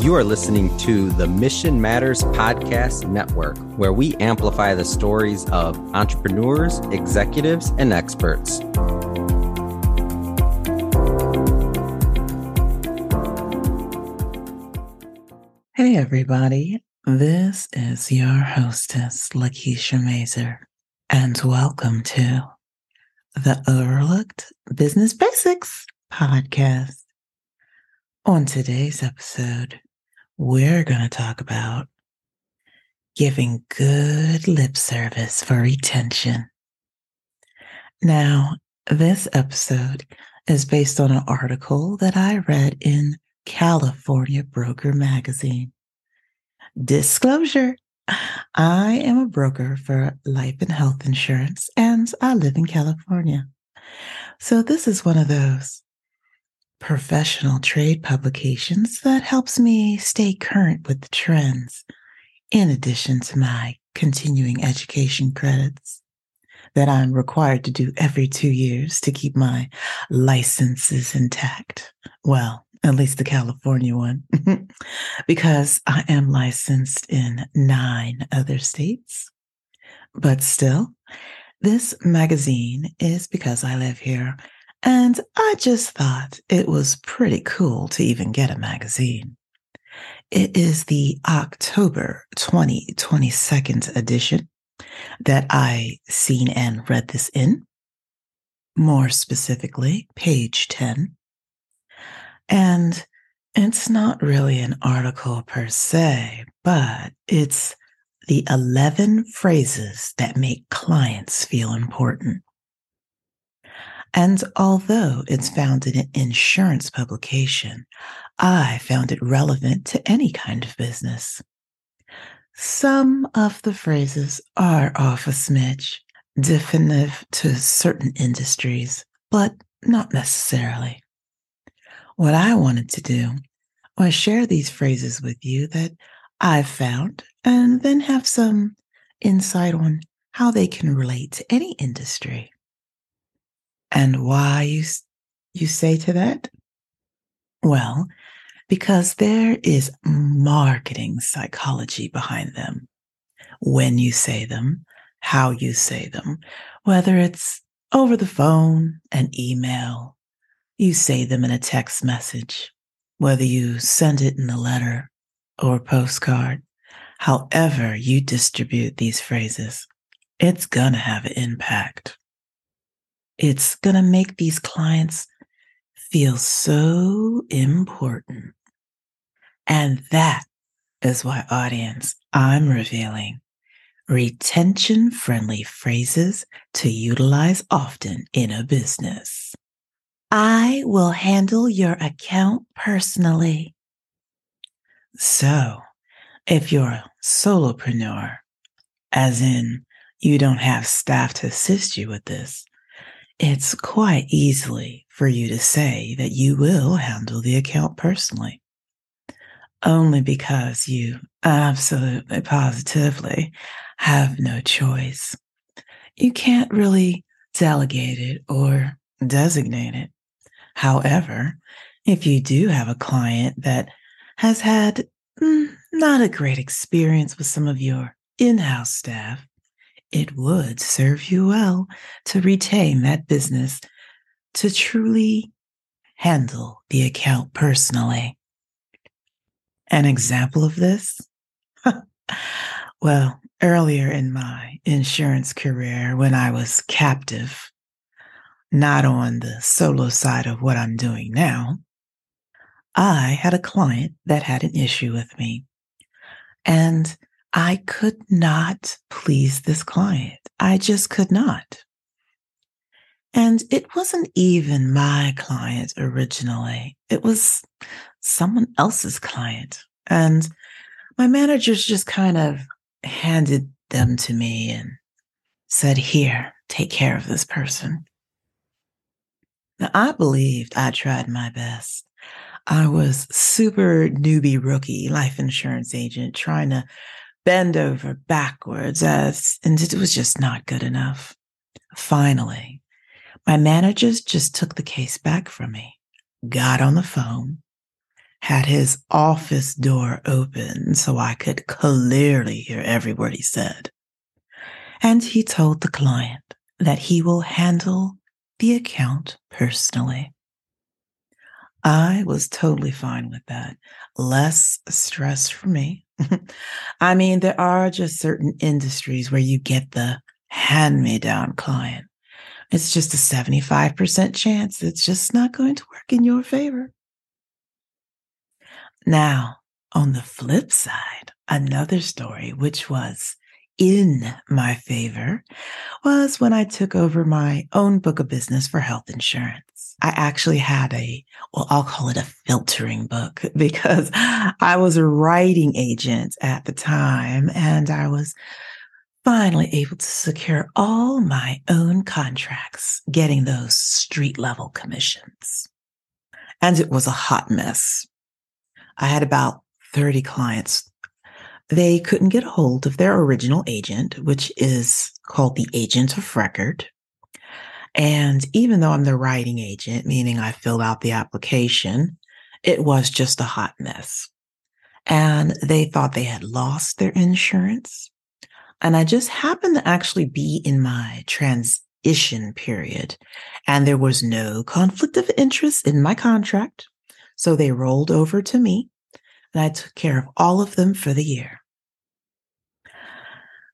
You are listening to the Mission Matters Podcast Network, where we amplify the stories of entrepreneurs, executives, and experts. Hey, everybody. This is your hostess, Le'Keisha Mazur, and welcome to the Overlooked Business Basics podcast. On today's episode, we're going to talk about giving good lip service for retention. Now, this episode is based on an article that I read in California Broker Magazine. Disclosure I am a broker for life and health insurance, and I live in California. So, this is one of those professional trade publications that helps me stay current with the trends, in addition to my continuing education credits that I'm required to do every two years to keep my licenses intact. Well, at least the California one, because I am licensed in nine other states. But still, this magazine is because I live here and I just thought it was pretty cool to even get a magazine. It is the October 2022nd edition that I seen and read this in. More specifically, page 10. And it's not really an article per se, but it's the 11 phrases that make clients feel important. And although it's found in an insurance publication, I found it relevant to any kind of business. Some of the phrases are off a smidge, definitive to certain industries, but not necessarily. What I wanted to do was share these phrases with you that I've found and then have some insight on how they can relate to any industry. And why you, you say to that? Well, because there is marketing psychology behind them. When you say them, how you say them, whether it's over the phone, an email, you say them in a text message, whether you send it in a letter or postcard, however you distribute these phrases, it's going to have an impact. It's going to make these clients feel so important. And that is why, audience, I'm revealing retention friendly phrases to utilize often in a business. I will handle your account personally. So, if you're a solopreneur, as in you don't have staff to assist you with this, it's quite easily for you to say that you will handle the account personally. Only because you absolutely positively have no choice. You can't really delegate it or designate it. However, if you do have a client that has had mm, not a great experience with some of your in house staff, it would serve you well to retain that business to truly handle the account personally. An example of this? well, earlier in my insurance career, when I was captive, not on the solo side of what I'm doing now, I had a client that had an issue with me. And I could not please this client. I just could not. And it wasn't even my client originally. It was someone else's client. And my managers just kind of handed them to me and said, Here, take care of this person. Now, I believed I tried my best. I was super newbie rookie life insurance agent trying to bend over backwards as, and it was just not good enough. Finally, my managers just took the case back from me, got on the phone, had his office door open so I could clearly hear every word he said. And he told the client that he will handle the account personally. I was totally fine with that. Less stress for me. I mean, there are just certain industries where you get the hand me down client. It's just a 75% chance it's just not going to work in your favor. Now, on the flip side, another story, which was in my favor, was when I took over my own book of business for health insurance. I actually had a, well, I'll call it a filtering book because I was a writing agent at the time and I was finally able to secure all my own contracts, getting those street level commissions. And it was a hot mess. I had about 30 clients. They couldn't get a hold of their original agent, which is called the agent of record. And even though I'm the writing agent, meaning I filled out the application, it was just a hot mess. And they thought they had lost their insurance. And I just happened to actually be in my transition period and there was no conflict of interest in my contract. So they rolled over to me and I took care of all of them for the year.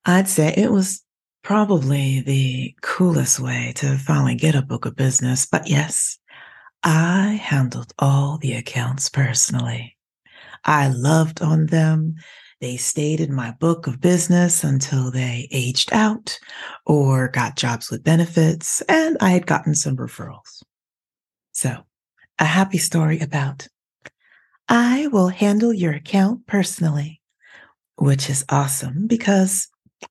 I'd say it was probably the coolest way to finally get a book of business. But yes, I handled all the accounts personally. I loved on them. They stayed in my book of business until they aged out or got jobs with benefits, and I had gotten some referrals. So, a happy story about I will handle your account personally, which is awesome because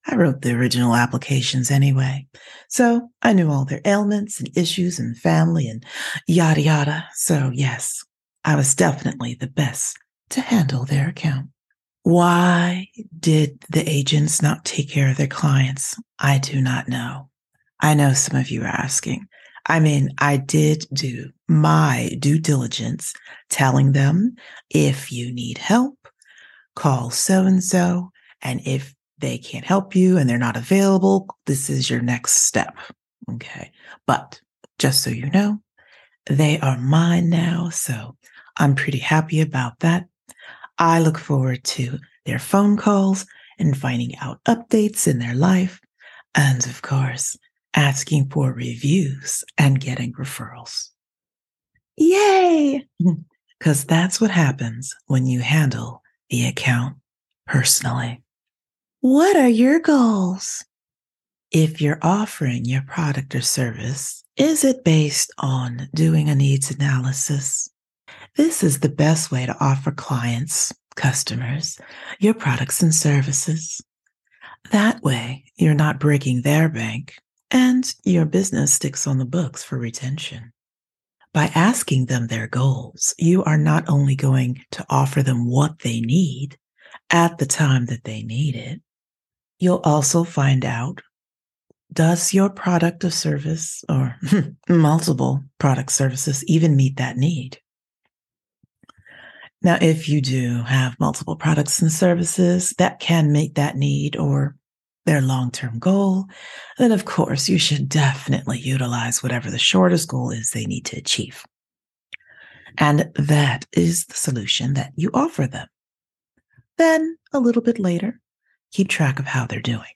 I wrote the original applications anyway. So I knew all their ailments and issues and family and yada yada. So, yes, I was definitely the best to handle their account. Why did the agents not take care of their clients? I do not know. I know some of you are asking. I mean, I did do my due diligence telling them if you need help, call so and so. And if they can't help you and they're not available, this is your next step. Okay. But just so you know, they are mine now. So I'm pretty happy about that. I look forward to their phone calls and finding out updates in their life. And of course, asking for reviews and getting referrals. Yay! Because that's what happens when you handle the account personally. What are your goals? If you're offering your product or service, is it based on doing a needs analysis? This is the best way to offer clients, customers, your products and services. That way, you're not breaking their bank and your business sticks on the books for retention. By asking them their goals, you are not only going to offer them what they need at the time that they need it, You'll also find out does your product or service or multiple product services even meet that need? Now, if you do have multiple products and services that can meet that need or their long term goal, then of course you should definitely utilize whatever the shortest goal is they need to achieve. And that is the solution that you offer them. Then a little bit later, keep track of how they're doing.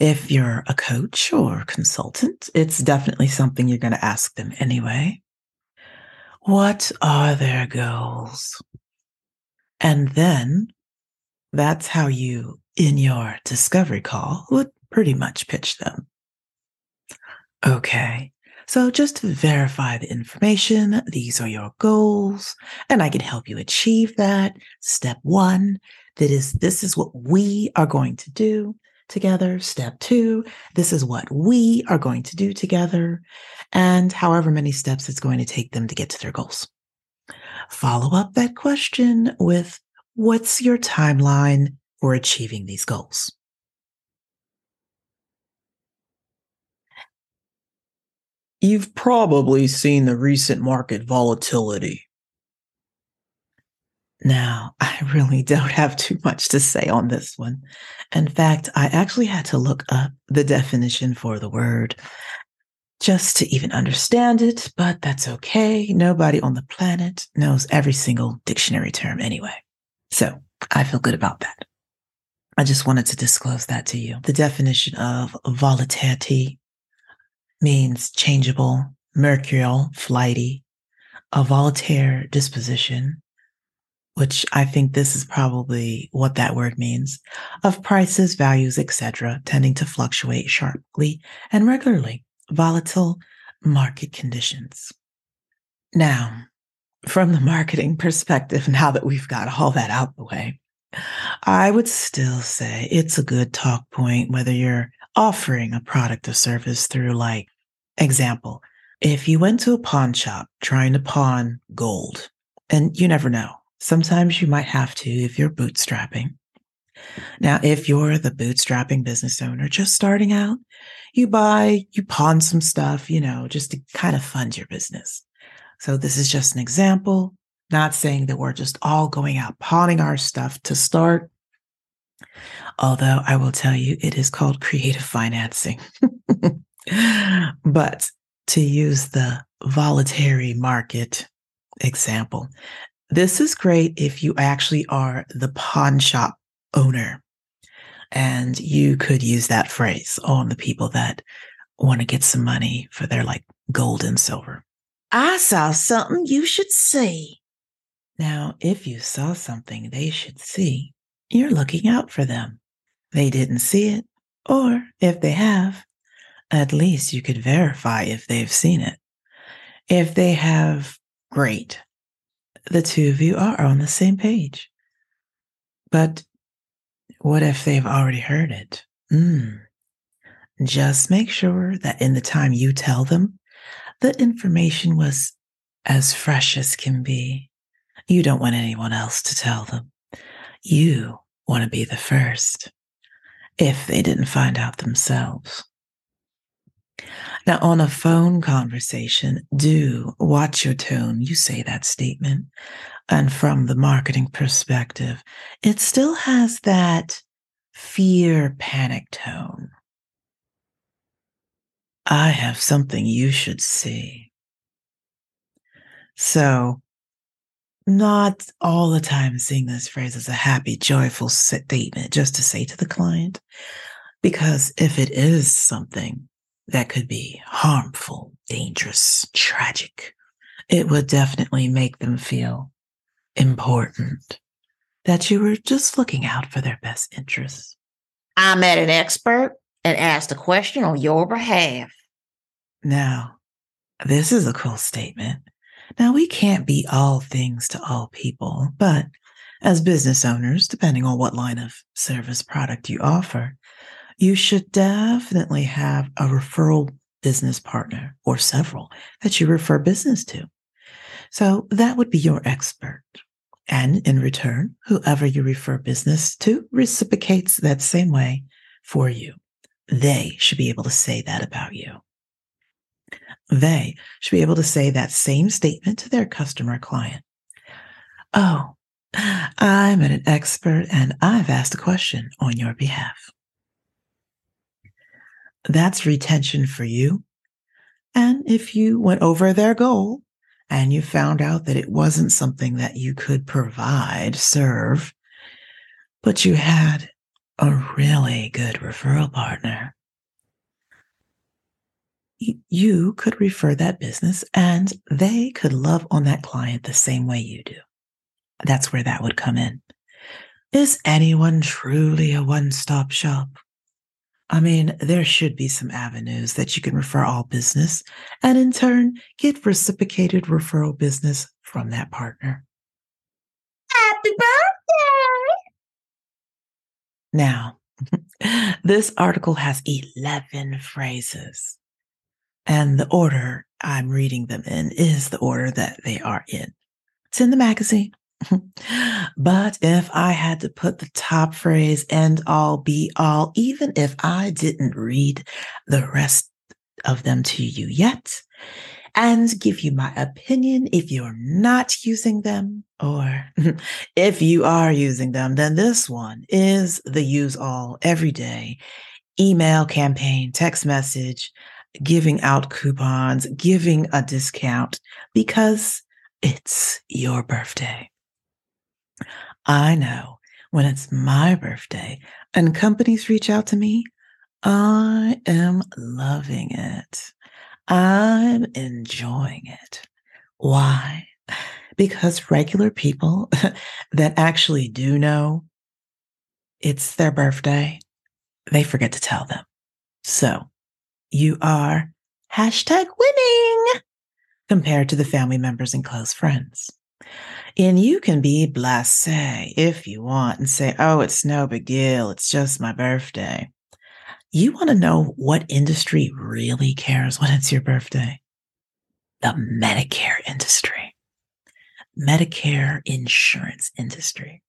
If you're a coach or consultant, it's definitely something you're going to ask them anyway. What are their goals? And then that's how you, in your discovery call, would pretty much pitch them. Okay. So just to verify the information, these are your goals and I can help you achieve that. Step one, that is, this is what we are going to do together. Step two, this is what we are going to do together. And however many steps it's going to take them to get to their goals. Follow up that question with what's your timeline for achieving these goals? You've probably seen the recent market volatility. Now, I really don't have too much to say on this one. In fact, I actually had to look up the definition for the word just to even understand it, but that's okay. Nobody on the planet knows every single dictionary term anyway. So I feel good about that. I just wanted to disclose that to you. The definition of volatility means changeable, mercurial, flighty, a volatile disposition, which I think this is probably what that word means, of prices, values, etc., tending to fluctuate sharply and regularly, volatile market conditions. Now, from the marketing perspective, now that we've got all that out the way, I would still say it's a good talk point whether you're offering a product or service through, like, example, if you went to a pawn shop trying to pawn gold, and you never know, sometimes you might have to if you're bootstrapping. Now, if you're the bootstrapping business owner just starting out, you buy, you pawn some stuff, you know, just to kind of fund your business. So this is just an example, not saying that we're just all going out pawning our stuff to start. Although I will tell you, it is called creative financing. but to use the voluntary market example, this is great if you actually are the pawn shop owner and you could use that phrase on the people that want to get some money for their like gold and silver. I saw something you should see. Now, if you saw something they should see, you're looking out for them. They didn't see it, or if they have, at least you could verify if they've seen it. If they have, great. The two of you are on the same page. But what if they've already heard it? Mm. Just make sure that in the time you tell them, the information was as fresh as can be. You don't want anyone else to tell them. You want to be the first if they didn't find out themselves. Now, on a phone conversation, do watch your tone. You say that statement. And from the marketing perspective, it still has that fear panic tone. I have something you should see. So, not all the time seeing this phrase as a happy, joyful statement just to say to the client, because if it is something that could be harmful, dangerous, tragic, it would definitely make them feel important that you were just looking out for their best interests. I met an expert and asked a question on your behalf. Now, this is a cool statement. Now, we can't be all things to all people, but as business owners, depending on what line of service product you offer, you should definitely have a referral business partner or several that you refer business to. So that would be your expert. And in return, whoever you refer business to reciprocates that same way for you. They should be able to say that about you. They should be able to say that same statement to their customer client. Oh, I'm an expert and I've asked a question on your behalf. That's retention for you. And if you went over their goal and you found out that it wasn't something that you could provide, serve, but you had a really good referral partner, you could refer that business and they could love on that client the same way you do. That's where that would come in. Is anyone truly a one stop shop? I mean, there should be some avenues that you can refer all business and in turn get reciprocated referral business from that partner. Happy birthday! Now, this article has 11 phrases, and the order I'm reading them in is the order that they are in. It's in the magazine. but if I had to put the top phrase end all be all, even if I didn't read the rest of them to you yet, and give you my opinion if you're not using them. Or if you are using them, then this one is the use all every day email campaign, text message, giving out coupons, giving a discount because it's your birthday. I know when it's my birthday and companies reach out to me, I am loving it. I'm enjoying it. Why? Because regular people that actually do know it's their birthday, they forget to tell them. So you are hashtag winning compared to the family members and close friends. And you can be blase if you want and say, oh, it's no big deal. It's just my birthday. You want to know what industry really cares when it's your birthday? The Medicare industry, Medicare insurance industry.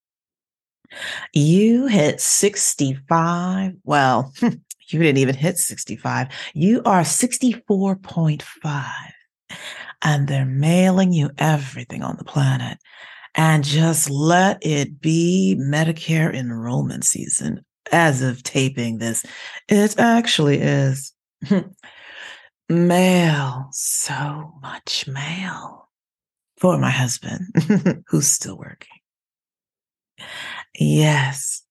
You hit 65. Well, you didn't even hit 65. You are 64.5. And they're mailing you everything on the planet. And just let it be Medicare enrollment season as of taping this. It actually is. Hmm, mail. So much mail for my husband, who's still working. Yes.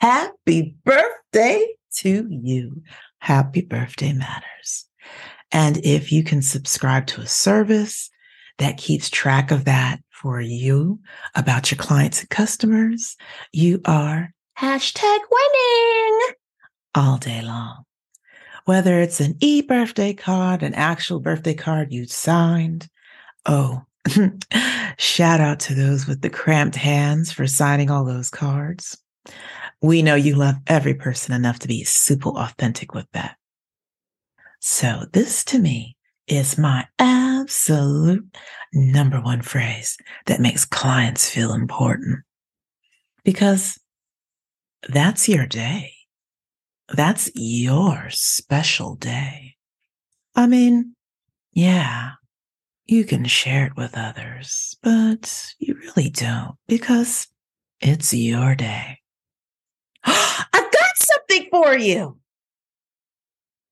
Happy birthday to you. Happy birthday matters. And if you can subscribe to a service that keeps track of that for you about your clients and customers, you are hashtag winning all day long. Whether it's an e birthday card, an actual birthday card you signed. Oh, shout out to those with the cramped hands for signing all those cards. We know you love every person enough to be super authentic with that. So this to me is my absolute number one phrase that makes clients feel important because that's your day. That's your special day. I mean, yeah, you can share it with others, but you really don't because it's your day. I've got something for you.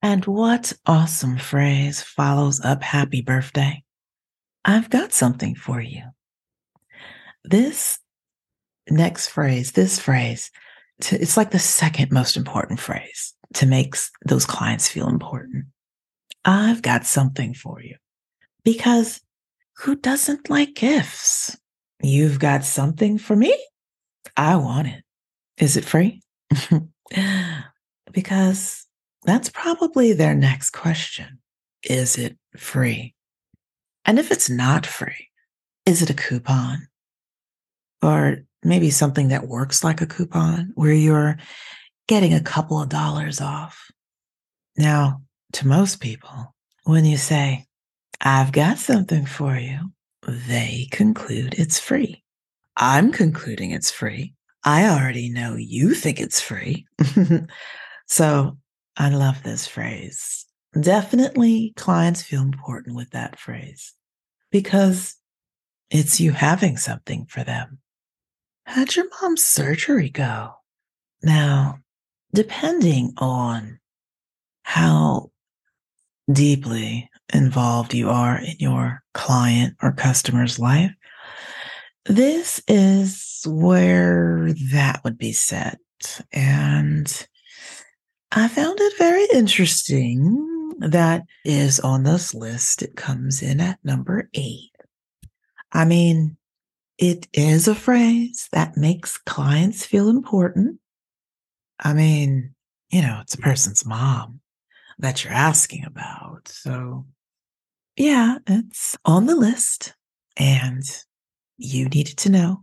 And what awesome phrase follows up happy birthday? I've got something for you. This next phrase, this phrase, it's like the second most important phrase to make those clients feel important. I've got something for you because who doesn't like gifts? You've got something for me? I want it. Is it free? because that's probably their next question. Is it free? And if it's not free, is it a coupon? Or maybe something that works like a coupon where you're getting a couple of dollars off. Now, to most people, when you say, I've got something for you, they conclude it's free. I'm concluding it's free. I already know you think it's free. so I love this phrase. Definitely clients feel important with that phrase because it's you having something for them. How'd your mom's surgery go? Now, depending on how deeply involved you are in your client or customer's life, this is where that would be set. And I found it very interesting that is on this list. It comes in at number eight. I mean, it is a phrase that makes clients feel important. I mean, you know, it's a person's mom that you're asking about. So, yeah, it's on the list and you needed to know.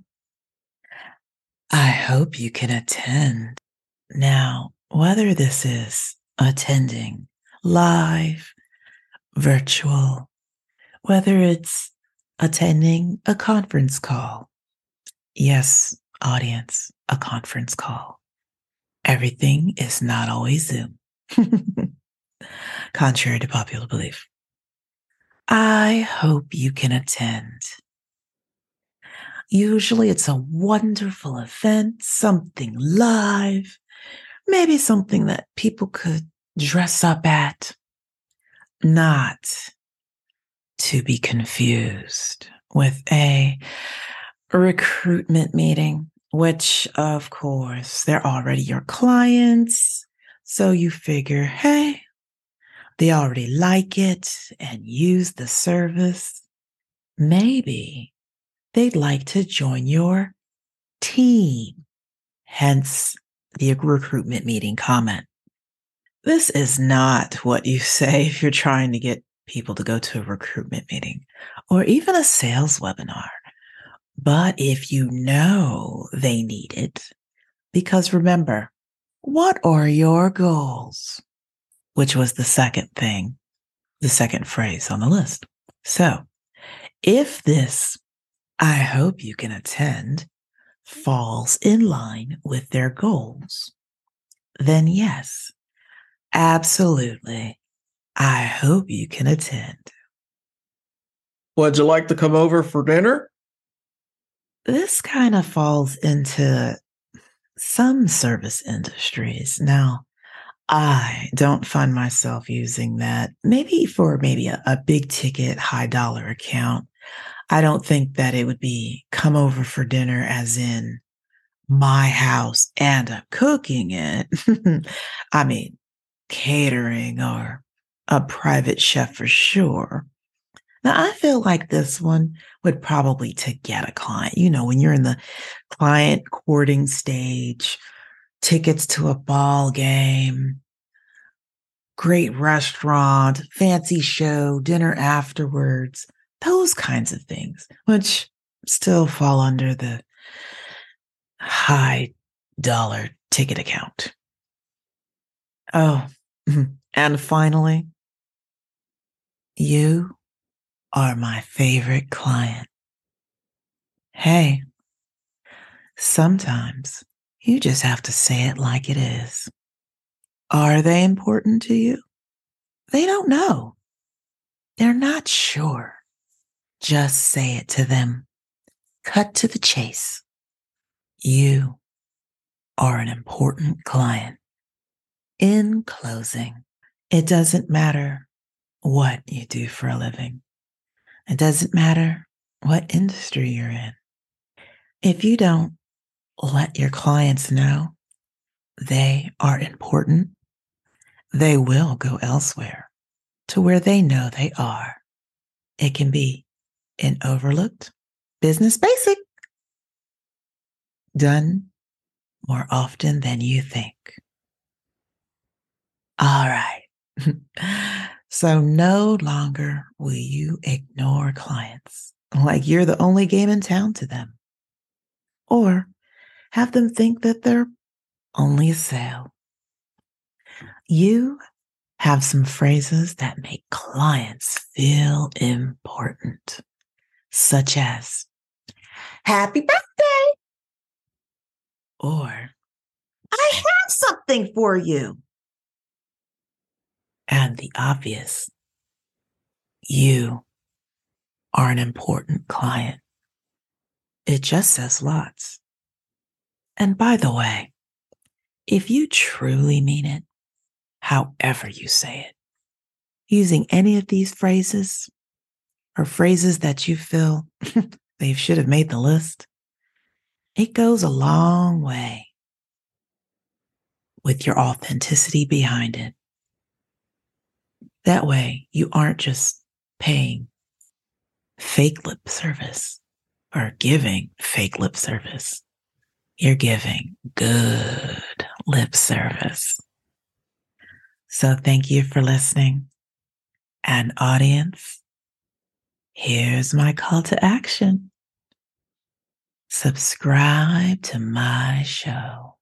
I hope you can attend. Now, whether this is attending live, virtual, whether it's attending a conference call. Yes, audience, a conference call. Everything is not always Zoom, contrary to popular belief. I hope you can attend. Usually it's a wonderful event, something live, maybe something that people could dress up at, not to be confused with a recruitment meeting, which of course they're already your clients. So you figure, hey, they already like it and use the service. Maybe they'd like to join your team. Hence the recruitment meeting comment. This is not what you say if you're trying to get people to go to a recruitment meeting or even a sales webinar. But if you know they need it, because remember, what are your goals? Which was the second thing, the second phrase on the list. So if this, I hope you can attend, falls in line with their goals, then yes, absolutely. I hope you can attend. Would you like to come over for dinner? This kind of falls into some service industries. Now, I don't find myself using that. Maybe for maybe a, a big ticket, high dollar account. I don't think that it would be come over for dinner as in my house and I'm cooking it. I mean, catering or a private chef for sure. Now, I feel like this one would probably to get a client. You know, when you're in the client courting stage, tickets to a ball game, great restaurant, fancy show, dinner afterwards, those kinds of things, which still fall under the high dollar ticket account. Oh, mm-hmm. and finally, you are my favorite client. Hey, sometimes you just have to say it like it is. Are they important to you? They don't know. They're not sure. Just say it to them. Cut to the chase. You are an important client. In closing, it doesn't matter what you do for a living. It doesn't matter what industry you're in. If you don't let your clients know they are important, they will go elsewhere to where they know they are. It can be an overlooked business basic done more often than you think. All right. So no longer will you ignore clients like you're the only game in town to them, or have them think that they're only a sale. You have some phrases that make clients feel important, such as Happy birthday! Or I have something for you and the obvious. You are an important client. It just says lots. And by the way, if you truly mean it, however you say it, using any of these phrases or phrases that you feel they should have made the list, it goes a long way with your authenticity behind it. That way, you aren't just paying fake lip service or giving fake lip service. You're giving good lip service. So thank you for listening. And audience, here's my call to action. Subscribe to my show.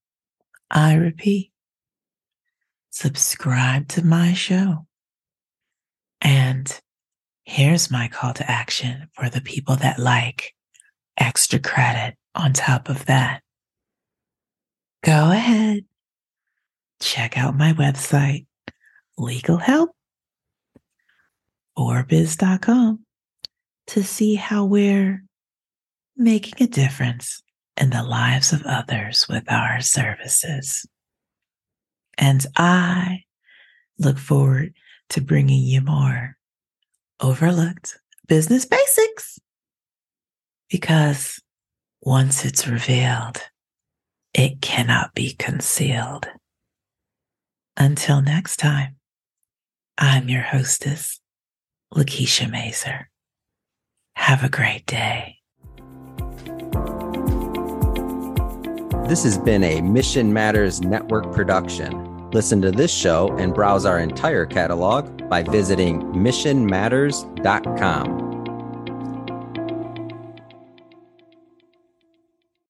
I repeat, subscribe to my show. And here's my call to action for the people that like extra credit on top of that. Go ahead, check out my website, Legal Help. or biz.com to see how we're making a difference in the lives of others with our services. And I look forward to bringing you more overlooked business basics because once it's revealed, it cannot be concealed. Until next time, I'm your hostess, Le'Keisha Mazur. Have a great day. This has been a Mission Matters Network production. Listen to this show and browse our entire catalog by visiting missionmatters.com.